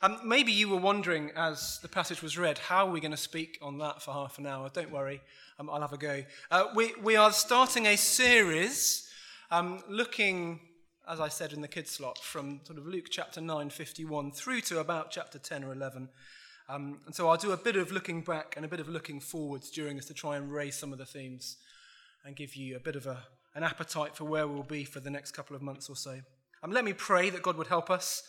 Um, maybe you were wondering as the passage was read, how are we going to speak on that for half an hour? Don't worry, um, I'll have a go. Uh, we, we are starting a series um, looking, as I said in the kids slot, from sort of Luke chapter 9, 51 through to about chapter 10 or 11. Um, and so I'll do a bit of looking back and a bit of looking forwards during this to try and raise some of the themes and give you a bit of a, an appetite for where we'll be for the next couple of months or so. Um, let me pray that God would help us.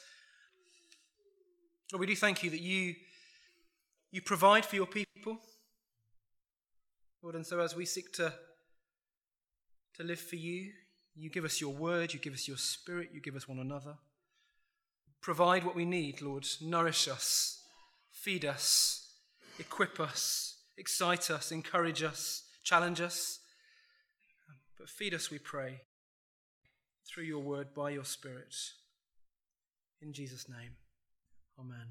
Lord, we do thank you that you, you provide for your people. Lord, and so as we seek to, to live for you, you give us your word, you give us your spirit, you give us one another. Provide what we need, Lord. Nourish us, feed us, equip us, excite us, encourage us, challenge us. But feed us, we pray, through your word by your spirit. In Jesus' name. Amen.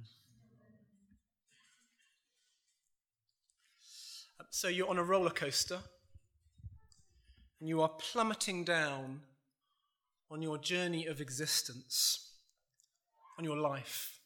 Um, so you're on a roller coaster and you are plummeting down on your journey of existence, on your life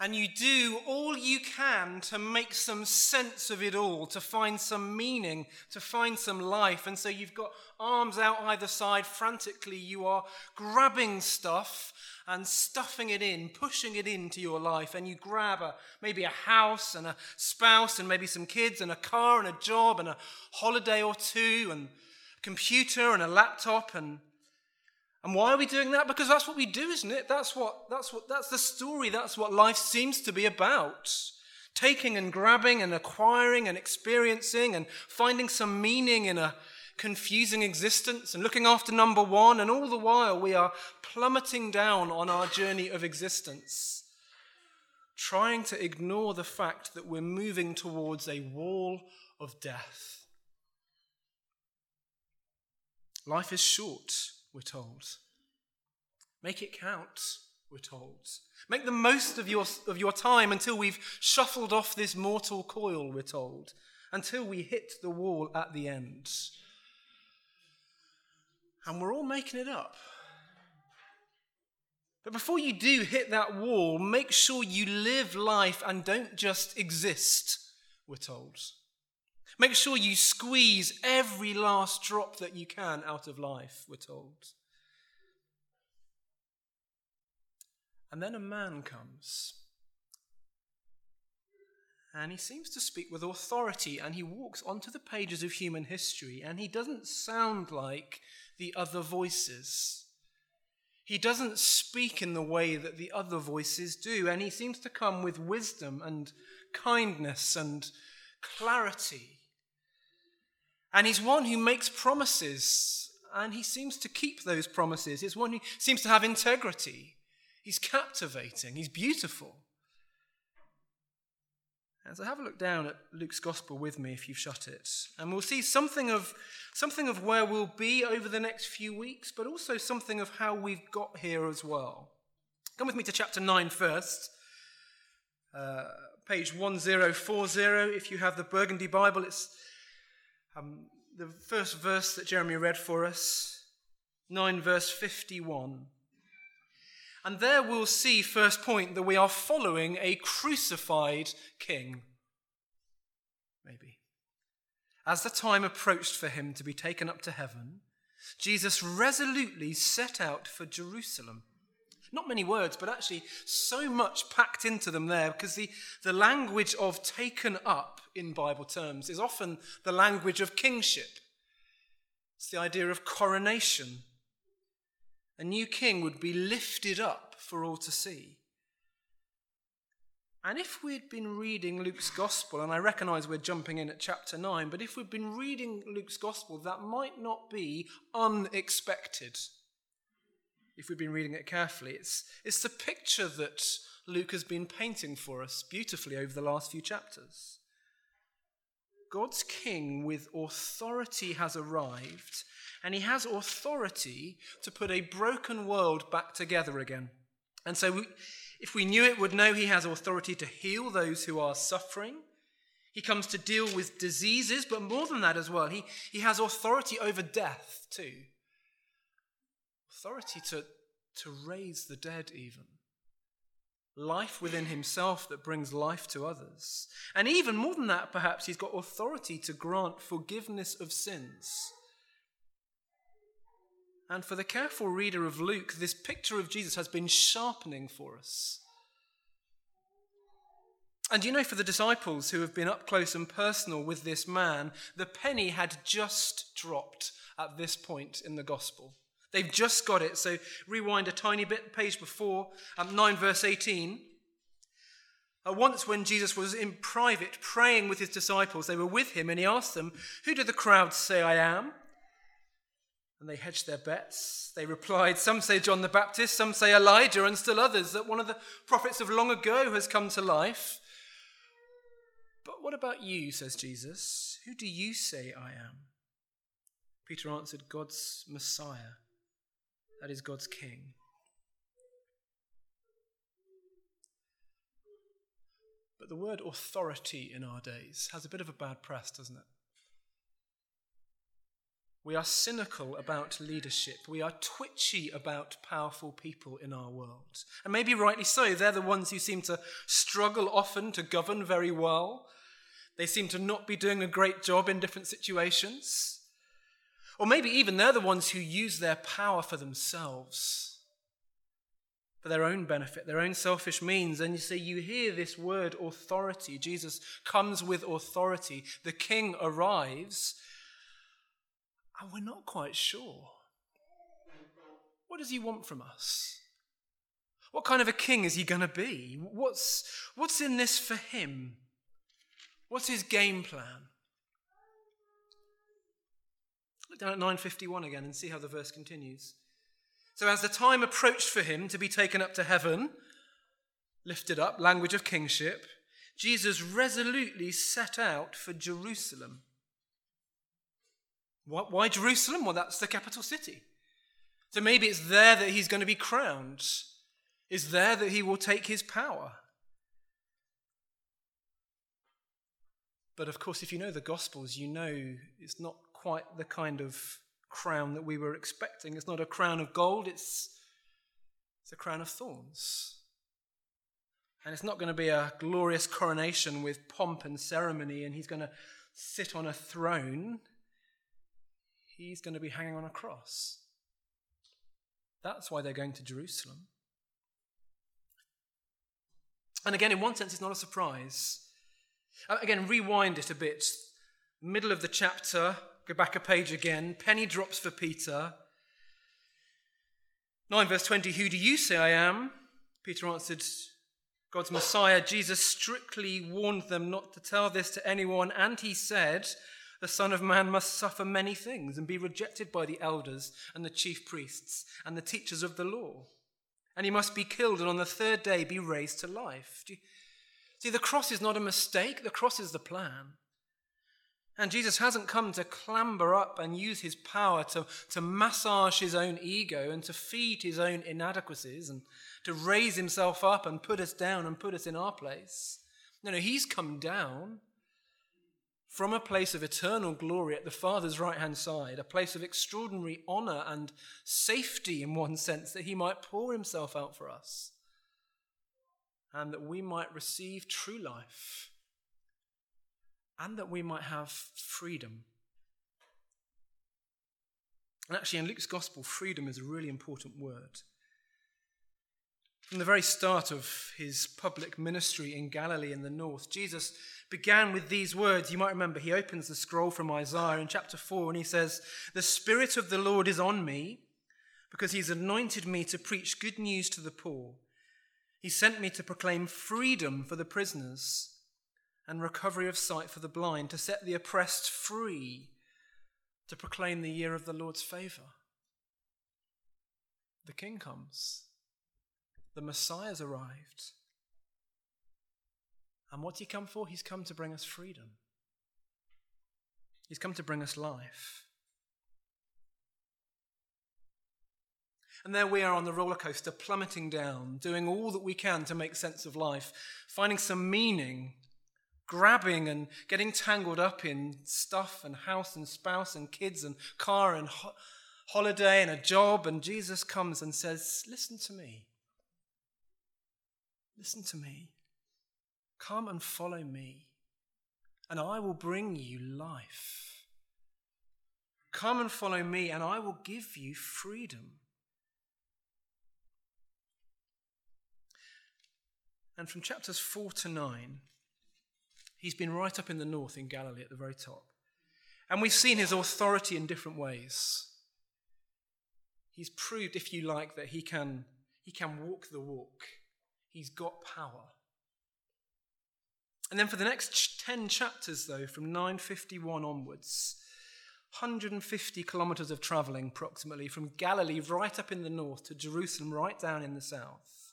and you do all you can to make some sense of it all, to find some meaning, to find some life. And so you've got arms out either side, frantically, you are grabbing stuff and stuffing it in, pushing it into your life. And you grab a, maybe a house and a spouse and maybe some kids and a car and a job and a holiday or two and a computer and a laptop and and why are we doing that? Because that's what we do, isn't it? That's what that's what that's the story. That's what life seems to be about. Taking and grabbing and acquiring and experiencing and finding some meaning in a confusing existence and looking after number 1 and all the while we are plummeting down on our journey of existence trying to ignore the fact that we're moving towards a wall of death. Life is short we're told. Make it count, we're told. Make the most of your, of your time until we've shuffled off this mortal coil, we're told, until we hit the wall at the end. And we're all making it up. But before you do hit that wall, make sure you live life and don't just exist, we're told. Make sure you squeeze every last drop that you can out of life, we're told. And then a man comes. And he seems to speak with authority, and he walks onto the pages of human history, and he doesn't sound like the other voices. He doesn't speak in the way that the other voices do, and he seems to come with wisdom and kindness and clarity. And he's one who makes promises, and he seems to keep those promises. He's one who seems to have integrity. He's captivating, he's beautiful. And so have a look down at Luke's gospel with me if you've shut it. And we'll see something of, something of where we'll be over the next few weeks, but also something of how we've got here as well. Come with me to chapter 9 first. Uh, page 1040, if you have the Burgundy Bible, it's um, the first verse that Jeremy read for us, 9 verse 51. And there we'll see, first point, that we are following a crucified king. Maybe. As the time approached for him to be taken up to heaven, Jesus resolutely set out for Jerusalem. Not many words, but actually so much packed into them there because the, the language of taken up in Bible terms is often the language of kingship. It's the idea of coronation. A new king would be lifted up for all to see. And if we'd been reading Luke's gospel, and I recognize we're jumping in at chapter 9, but if we'd been reading Luke's gospel, that might not be unexpected. If we've been reading it carefully, it's, it's the picture that Luke has been painting for us beautifully over the last few chapters. God's king with authority has arrived, and he has authority to put a broken world back together again. And so, we, if we knew it, would know he has authority to heal those who are suffering. He comes to deal with diseases, but more than that as well, he, he has authority over death too. Authority to, to raise the dead, even. life within himself that brings life to others. And even more than that, perhaps, he's got authority to grant forgiveness of sins. And for the careful reader of Luke, this picture of Jesus has been sharpening for us. And you know, for the disciples who have been up close and personal with this man, the penny had just dropped at this point in the gospel. They've just got it. So rewind a tiny bit, page before, um, 9 verse 18. Uh, once, when Jesus was in private praying with his disciples, they were with him, and he asked them, Who do the crowds say I am? And they hedged their bets. They replied, Some say John the Baptist, some say Elijah, and still others that one of the prophets of long ago has come to life. But what about you, says Jesus? Who do you say I am? Peter answered, God's Messiah, that is God's King. But the word authority in our days has a bit of a bad press, doesn't it? We are cynical about leadership. We are twitchy about powerful people in our world. And maybe rightly so. They're the ones who seem to struggle often to govern very well. They seem to not be doing a great job in different situations. Or maybe even they're the ones who use their power for themselves, for their own benefit, their own selfish means. And you see, you hear this word authority. Jesus comes with authority. The king arrives and we're not quite sure. What does he want from us? What kind of a king is he going to be? What's, what's in this for him? What's his game plan? Look down at 951 again and see how the verse continues. So, as the time approached for him to be taken up to heaven, lifted up, language of kingship, Jesus resolutely set out for Jerusalem why Jerusalem? Well, that's the capital city. So maybe it's there that he's going to be crowned. It's there that he will take his power. But of course, if you know the Gospels, you know it's not quite the kind of crown that we were expecting. It's not a crown of gold, it's, it's a crown of thorns. And it's not going to be a glorious coronation with pomp and ceremony, and he's going to sit on a throne he's going to be hanging on a cross. That's why they're going to Jerusalem. And again, in one sense, it's not a surprise. Uh, again, rewind it a bit. Middle of the chapter, go back a page again. Penny drops for Peter. 9 verse 20 Who do you say I am? Peter answered, God's Messiah. Jesus strictly warned them not to tell this to anyone, and he said, the Son of Man must suffer many things and be rejected by the elders and the chief priests and the teachers of the law. And he must be killed and on the third day be raised to life. You, see, the cross is not a mistake, the cross is the plan. And Jesus hasn't come to clamber up and use his power to, to massage his own ego and to feed his own inadequacies and to raise himself up and put us down and put us in our place. No, no, he's come down from a place of eternal glory at the Father's right hand side, a place of extraordinary honor and safety in one sense, that he might pour himself out for us and that we might receive true life and that we might have freedom. And actually, in Luke's gospel, freedom is a really important word. From the very start of his public ministry in Galilee in the north, Jesus began with these words. You might remember he opens the scroll from Isaiah in chapter 4 and he says, The Spirit of the Lord is on me because he's anointed me to preach good news to the poor. He sent me to proclaim freedom for the prisoners and recovery of sight for the blind, to set the oppressed free, to proclaim the year of the Lord's favor. The King comes. The Messiah's arrived. And what's he come for? He's come to bring us freedom. He's come to bring us life. And there we are on the roller coaster, plummeting down, doing all that we can to make sense of life, finding some meaning, grabbing and getting tangled up in stuff and house and spouse and kids and car and ho- holiday and a job. And Jesus comes and says, Listen to me. Listen to me. Come and follow me, and I will bring you life. Come and follow me, and I will give you freedom. And from chapters 4 to 9, he's been right up in the north in Galilee at the very top. And we've seen his authority in different ways. He's proved, if you like, that he can, he can walk the walk. He's got power. And then for the next 10 chapters, though, from 951 onwards, 150 kilometers of traveling approximately from Galilee right up in the north to Jerusalem right down in the south,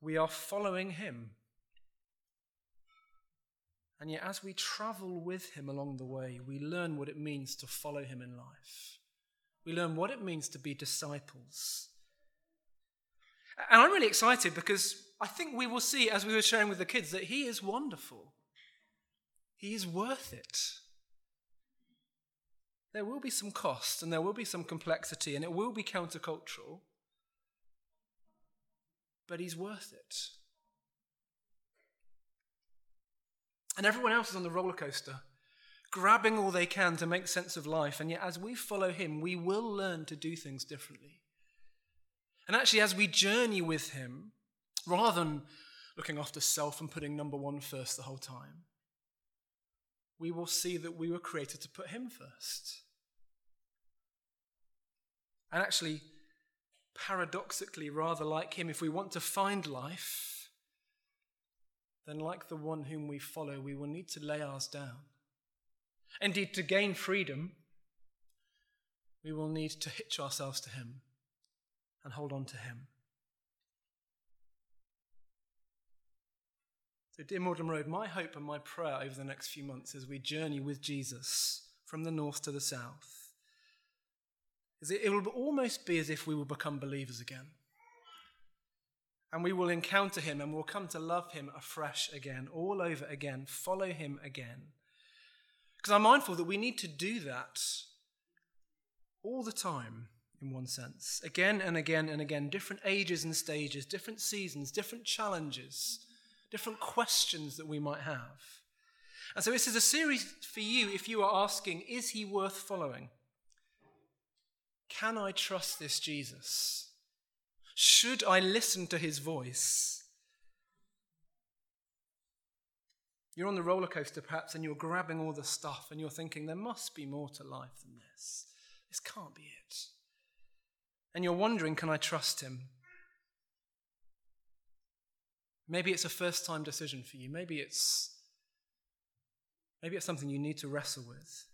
we are following him. And yet, as we travel with him along the way, we learn what it means to follow him in life. We learn what it means to be disciples. And I'm really excited because I think we will see, as we were sharing with the kids, that he is wonderful. He is worth it. There will be some cost and there will be some complexity and it will be countercultural, but he's worth it. And everyone else is on the roller coaster, grabbing all they can to make sense of life. And yet, as we follow him, we will learn to do things differently. And actually, as we journey with him, rather than looking after self and putting number one first the whole time, we will see that we were created to put him first. And actually, paradoxically, rather like him, if we want to find life, then like the one whom we follow, we will need to lay ours down. Indeed, to gain freedom, we will need to hitch ourselves to him and hold on to him. So, dear Magdalen Road, my hope and my prayer over the next few months as we journey with Jesus from the north to the south is that it will almost be as if we will become believers again. And we will encounter him and we'll come to love him afresh again, all over again, follow him again. Because I'm mindful that we need to do that all the time, in one sense, again and again and again, different ages and stages, different seasons, different challenges different questions that we might have. And so, this is a series for you if you are asking, is he worth following? Can I trust this Jesus? Should I listen to his voice? You're on the roller coaster perhaps and you're grabbing all the stuff and you're thinking, there must be more to life than this. This can't be it. And you're wondering, can I trust him? Maybe it's a first time decision for you. Maybe it's maybe it's something you need to wrestle with.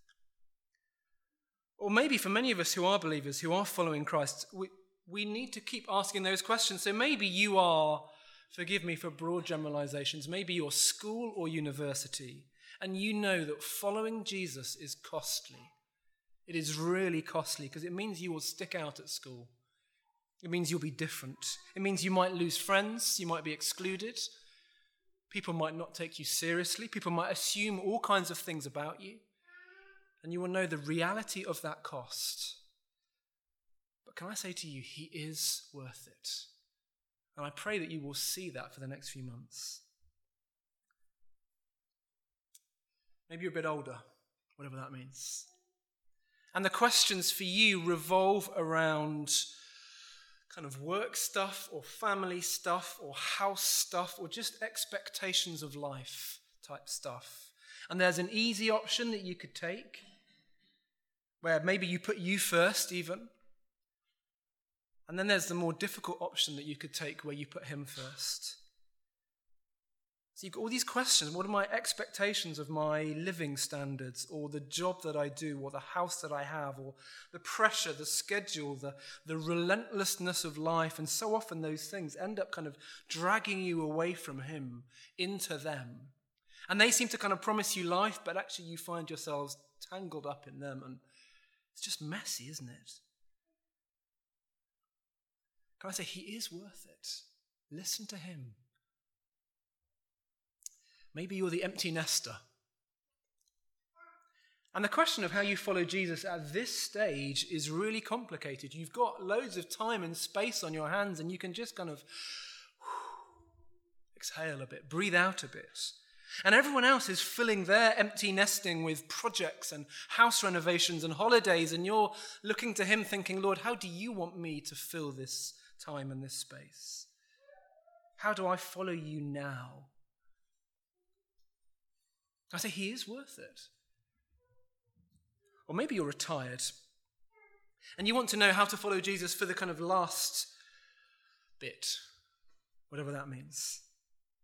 Or maybe for many of us who are believers, who are following Christ, we, we need to keep asking those questions. So maybe you are, forgive me for broad generalizations, maybe you're school or university, and you know that following Jesus is costly. It is really costly because it means you will stick out at school. It means you'll be different. It means you might lose friends, you might be excluded. People might not take you seriously. People might assume all kinds of things about you. And you will know the reality of that cost. But can I say to you, He is worth it. And I pray that you will see that for the next few months. Maybe you're a bit older, whatever that means. And the questions for you revolve around kind of work stuff or family stuff or house stuff or just expectations of life type stuff. And there's an easy option that you could take where maybe you put you first, even. And then there's the more difficult option that you could take where you put him first. So you've got all these questions. What are my expectations of my living standards, or the job that I do, or the house that I have, or the pressure, the schedule, the, the relentlessness of life? And so often those things end up kind of dragging you away from Him into them. And they seem to kind of promise you life, but actually you find yourselves tangled up in them. And it's just messy, isn't it? Can I say, He is worth it? Listen to Him. Maybe you're the empty nester. And the question of how you follow Jesus at this stage is really complicated. You've got loads of time and space on your hands, and you can just kind of exhale a bit, breathe out a bit. And everyone else is filling their empty nesting with projects and house renovations and holidays, and you're looking to him thinking, Lord, how do you want me to fill this time and this space? How do I follow you now? I say, He is worth it. Or maybe you're retired and you want to know how to follow Jesus for the kind of last bit, whatever that means.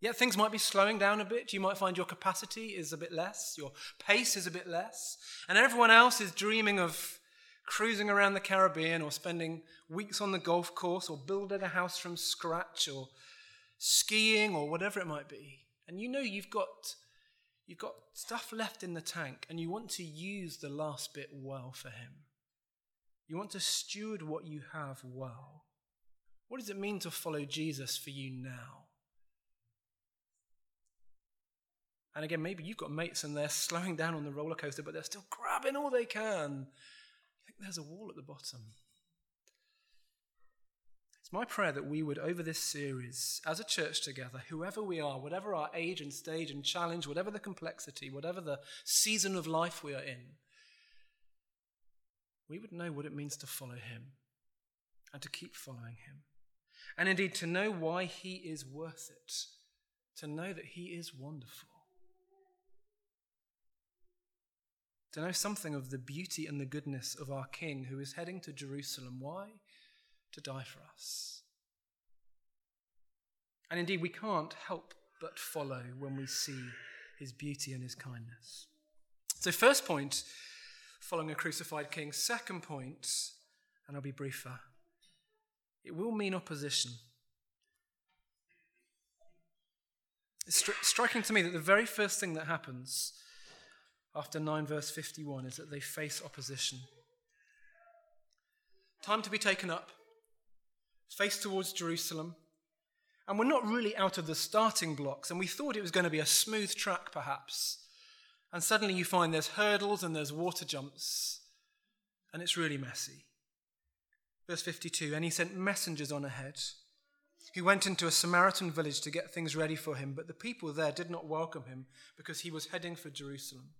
Yet things might be slowing down a bit. You might find your capacity is a bit less, your pace is a bit less, and everyone else is dreaming of cruising around the Caribbean or spending weeks on the golf course or building a house from scratch or skiing or whatever it might be. And you know you've got you've got stuff left in the tank and you want to use the last bit well for him. You want to steward what you have well. What does it mean to follow Jesus for you now? And again, maybe you've got mates and they're slowing down on the roller coaster, but they're still grabbing all they can. Think there's a wall at the bottom. It's my prayer that we would, over this series, as a church together, whoever we are, whatever our age and stage and challenge, whatever the complexity, whatever the season of life we are in, we would know what it means to follow him and to keep following him. And indeed, to know why he is worth it, to know that he is wonderful. To know something of the beauty and the goodness of our King who is heading to Jerusalem. Why? To die for us. And indeed, we can't help but follow when we see his beauty and his kindness. So, first point following a crucified king. Second point, and I'll be briefer, it will mean opposition. It's stri- striking to me that the very first thing that happens after 9 verse 51 is that they face opposition. Time to be taken up, face towards Jerusalem. And we're not really out of the starting blocks, and we thought it was going to be a smooth track, perhaps. And suddenly you find there's hurdles and there's water jumps, and it's really messy. Verse 52 And he sent messengers on ahead who went into a Samaritan village to get things ready for him, but the people there did not welcome him because he was heading for Jerusalem.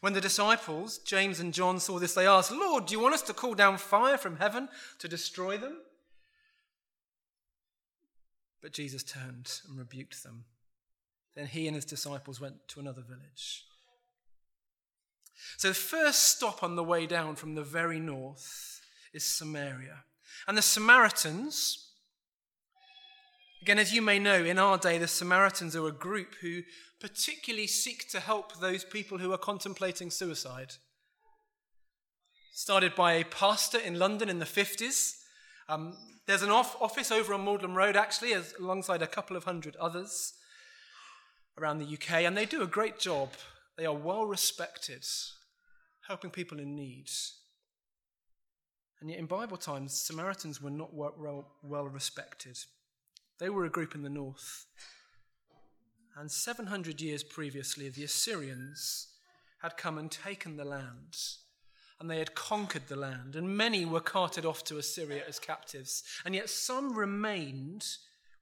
When the disciples, James and John, saw this, they asked, Lord, do you want us to call down fire from heaven to destroy them? But Jesus turned and rebuked them. Then he and his disciples went to another village. So the first stop on the way down from the very north is Samaria. And the Samaritans, again, as you may know, in our day, the Samaritans are a group who particularly seek to help those people who are contemplating suicide. Started by a pastor in London in the 50s. Um, there's an off- office over on Magdalen Road, actually, as, alongside a couple of hundred others around the UK, and they do a great job they are well respected, helping people in need. And yet, in Bible times, Samaritans were not well, well respected. They were a group in the north. And 700 years previously, the Assyrians had come and taken the land, and they had conquered the land, and many were carted off to Assyria as captives. And yet, some remained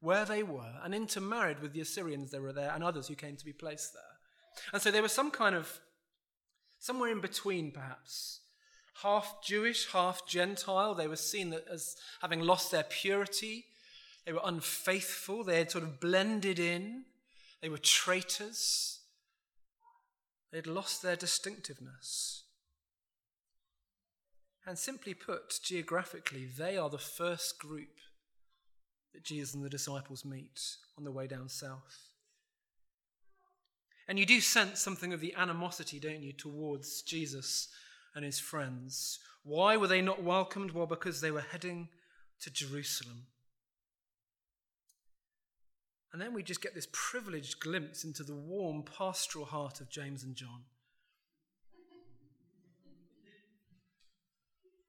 where they were and intermarried with the Assyrians that were there, and others who came to be placed there. And so there was some kind of, somewhere in between perhaps, half Jewish, half Gentile. They were seen as having lost their purity. They were unfaithful. They had sort of blended in. They were traitors. They had lost their distinctiveness. And simply put, geographically, they are the first group that Jesus and the disciples meet on the way down south. And you do sense something of the animosity, don't you, towards Jesus and his friends. Why were they not welcomed? Well, because they were heading to Jerusalem. And then we just get this privileged glimpse into the warm pastoral heart of James and John.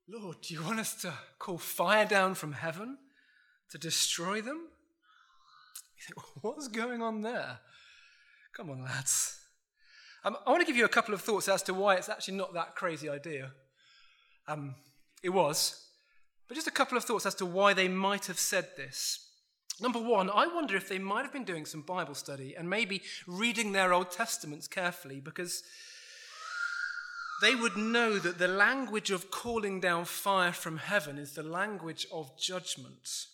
Lord, do you want us to call fire down from heaven to destroy them? You think, what's going on there? Come on, lads. Um, I want to give you a couple of thoughts as to why it's actually not that crazy idea. Um, it was, but just a couple of thoughts as to why they might have said this. Number one, I wonder if they might have been doing some Bible study and maybe reading their Old Testaments carefully because they would know that the language of calling down fire from heaven is the language of judgment.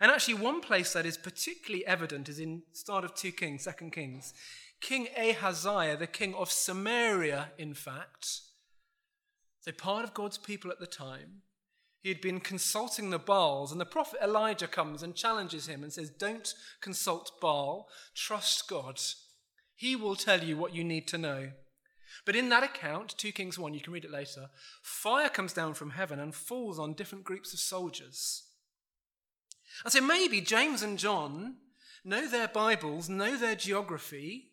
And actually, one place that is particularly evident is in start of 2 Kings, 2 Kings. King Ahaziah, the king of Samaria, in fact, so part of God's people at the time, he had been consulting the Baals, and the prophet Elijah comes and challenges him and says, Don't consult Baal, trust God. He will tell you what you need to know. But in that account, 2 Kings 1, you can read it later, fire comes down from heaven and falls on different groups of soldiers. And so maybe James and John know their Bibles, know their geography,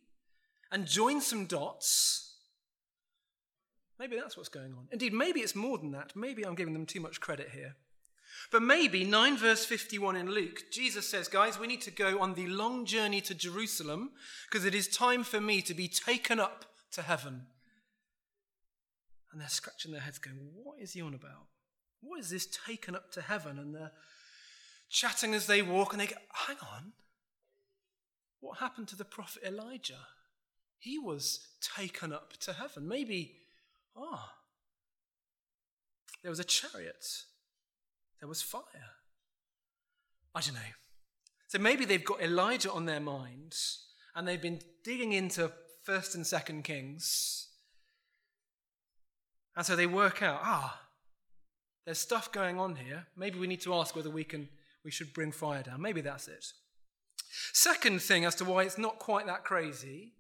and join some dots Maybe that's what's going on. Indeed, maybe it's more than that. Maybe I'm giving them too much credit here. But maybe 9 verse 51 in Luke, Jesus says, Guys, we need to go on the long journey to Jerusalem because it is time for me to be taken up to heaven. And they're scratching their heads going, What is he on about? What is this taken up to heaven? And they're chatting as they walk and they go, Hang on. What happened to the prophet Elijah? He was taken up to heaven. Maybe Ah, there was a chariot, there was fire. I don't know. So maybe they've got Elijah on their minds and they've been digging into first and second Kings. And so they work out, ah, there's stuff going on here. Maybe we need to ask whether we can we should bring fire down. Maybe that's it. Second thing as to why it's not quite that crazy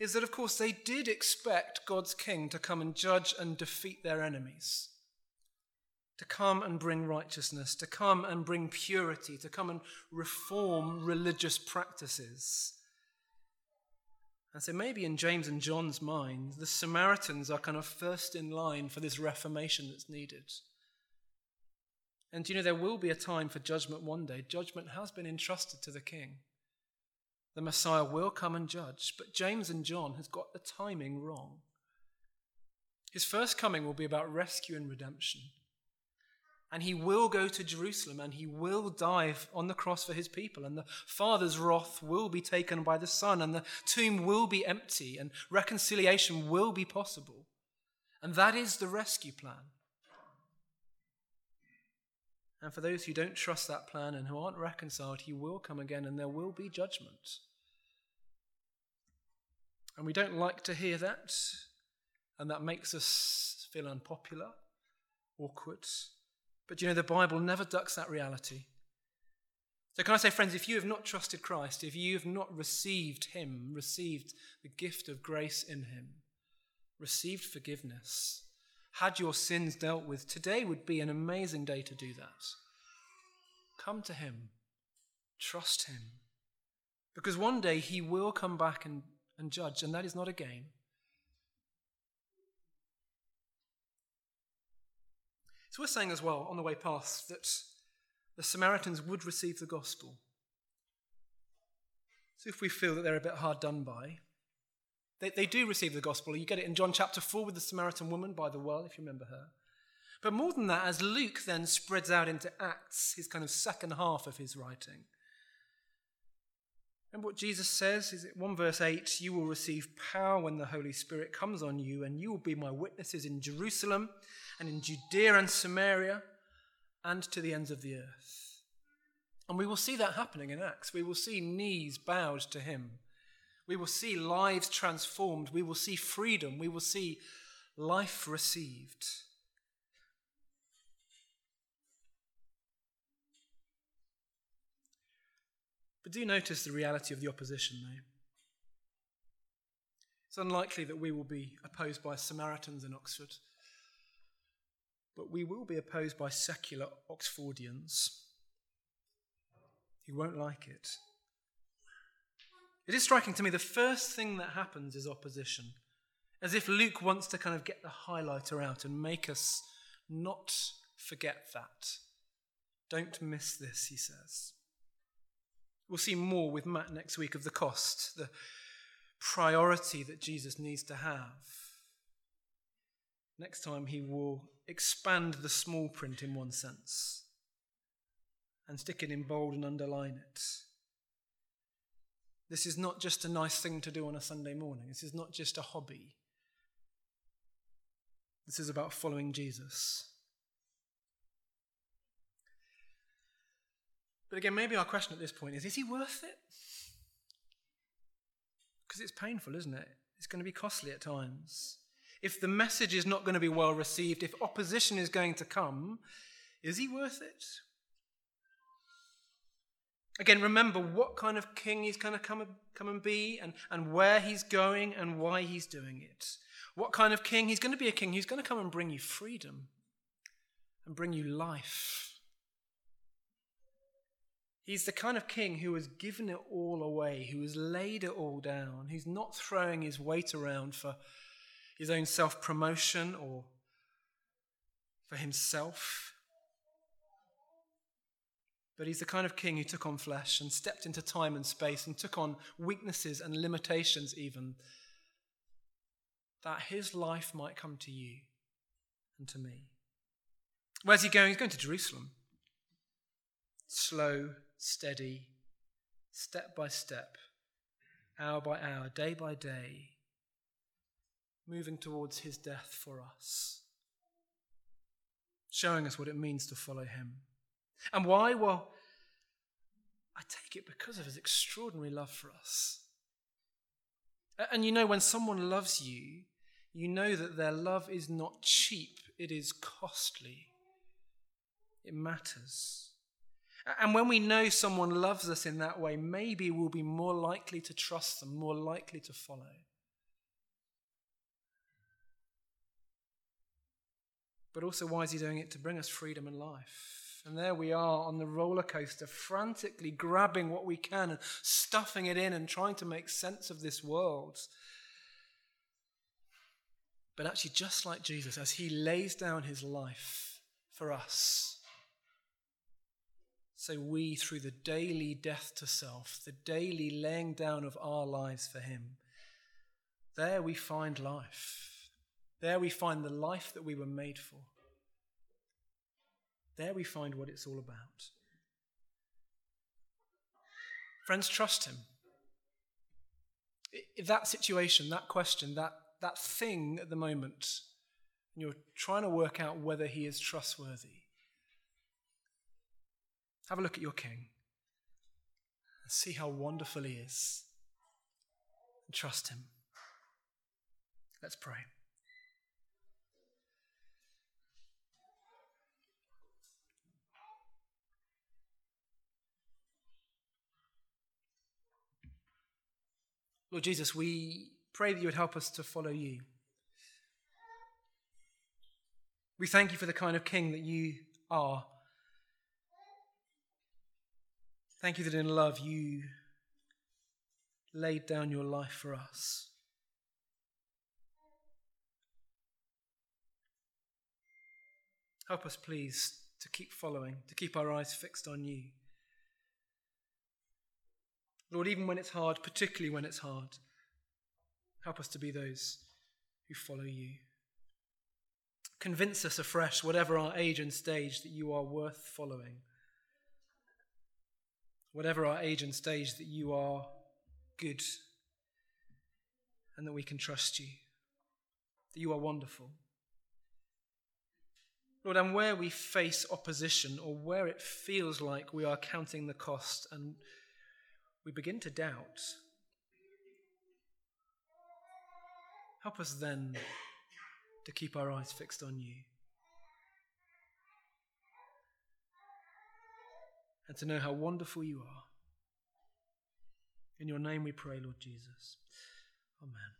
is that, of course, they did expect God's king to come and judge and defeat their enemies, to come and bring righteousness, to come and bring purity, to come and reform religious practices. And so maybe in James and John's mind, the Samaritans are kind of first in line for this reformation that's needed. And you know, there will be a time for judgment one day. Judgment has been entrusted to the king. The Messiah will come and judge, but James and John has got the timing wrong. His first coming will be about rescue and redemption. And he will go to Jerusalem and he will die on the cross for his people. And the Father's wrath will be taken by the Son, and the tomb will be empty, and reconciliation will be possible. And that is the rescue plan. And for those who don't trust that plan and who aren't reconciled, he will come again and there will be judgment. And we don't like to hear that, and that makes us feel unpopular, awkward. But you know, the Bible never ducks that reality. So, can I say, friends, if you have not trusted Christ, if you have not received Him, received the gift of grace in Him, received forgiveness, had your sins dealt with, today would be an amazing day to do that. Come to Him, trust Him, because one day He will come back and, and judge, and that is not a game. So we're saying as well on the way past that the Samaritans would receive the gospel. So if we feel that they're a bit hard done by, they, they do receive the gospel. You get it in John chapter 4 with the Samaritan woman by the well, if you remember her. But more than that, as Luke then spreads out into Acts, his kind of second half of his writing, and what Jesus says is it 1 verse 8 you will receive power when the Holy Spirit comes on you, and you will be my witnesses in Jerusalem and in Judea and Samaria and to the ends of the earth. And we will see that happening in Acts. We will see knees bowed to him we will see lives transformed. We will see freedom. We will see life received. But do notice the reality of the opposition, though. It's unlikely that we will be opposed by Samaritans in Oxford, but we will be opposed by secular Oxfordians who won't like it. It is striking to me the first thing that happens is opposition, as if Luke wants to kind of get the highlighter out and make us not forget that. Don't miss this, he says. We'll see more with Matt next week of the cost, the priority that Jesus needs to have. Next time, he will expand the small print in one sense and stick it in bold and underline it. This is not just a nice thing to do on a Sunday morning. This is not just a hobby. This is about following Jesus. But again, maybe our question at this point is is he worth it? Because it's painful, isn't it? It's going to be costly at times. If the message is not going to be well received, if opposition is going to come, is he worth it? Again, remember what kind of king he's going to come, come and be, and, and where he's going, and why he's doing it. What kind of king? He's going to be a king who's going to come and bring you freedom and bring you life. He's the kind of king who has given it all away, who has laid it all down, who's not throwing his weight around for his own self promotion or for himself. But he's the kind of king who took on flesh and stepped into time and space and took on weaknesses and limitations, even, that his life might come to you and to me. Where's he going? He's going to Jerusalem. Slow, steady, step by step, hour by hour, day by day, moving towards his death for us, showing us what it means to follow him. And why? Well, I take it because of his extraordinary love for us. And you know, when someone loves you, you know that their love is not cheap, it is costly. It matters. And when we know someone loves us in that way, maybe we'll be more likely to trust them, more likely to follow. But also, why is he doing it? To bring us freedom and life. And there we are on the roller coaster, frantically grabbing what we can and stuffing it in and trying to make sense of this world. But actually, just like Jesus, as he lays down his life for us, so we, through the daily death to self, the daily laying down of our lives for him, there we find life. There we find the life that we were made for. There we find what it's all about. Friends, trust Him. If that situation, that question, that, that thing at the moment, and you're trying to work out whether He is trustworthy, have a look at your King and see how wonderful He is. And trust Him. Let's pray. Lord Jesus, we pray that you would help us to follow you. We thank you for the kind of king that you are. Thank you that in love you laid down your life for us. Help us, please, to keep following, to keep our eyes fixed on you. Lord, even when it's hard, particularly when it's hard, help us to be those who follow you. Convince us afresh, whatever our age and stage, that you are worth following. Whatever our age and stage, that you are good and that we can trust you, that you are wonderful. Lord, and where we face opposition or where it feels like we are counting the cost and we begin to doubt. Help us then to keep our eyes fixed on you. And to know how wonderful you are. In your name we pray, Lord Jesus. Amen.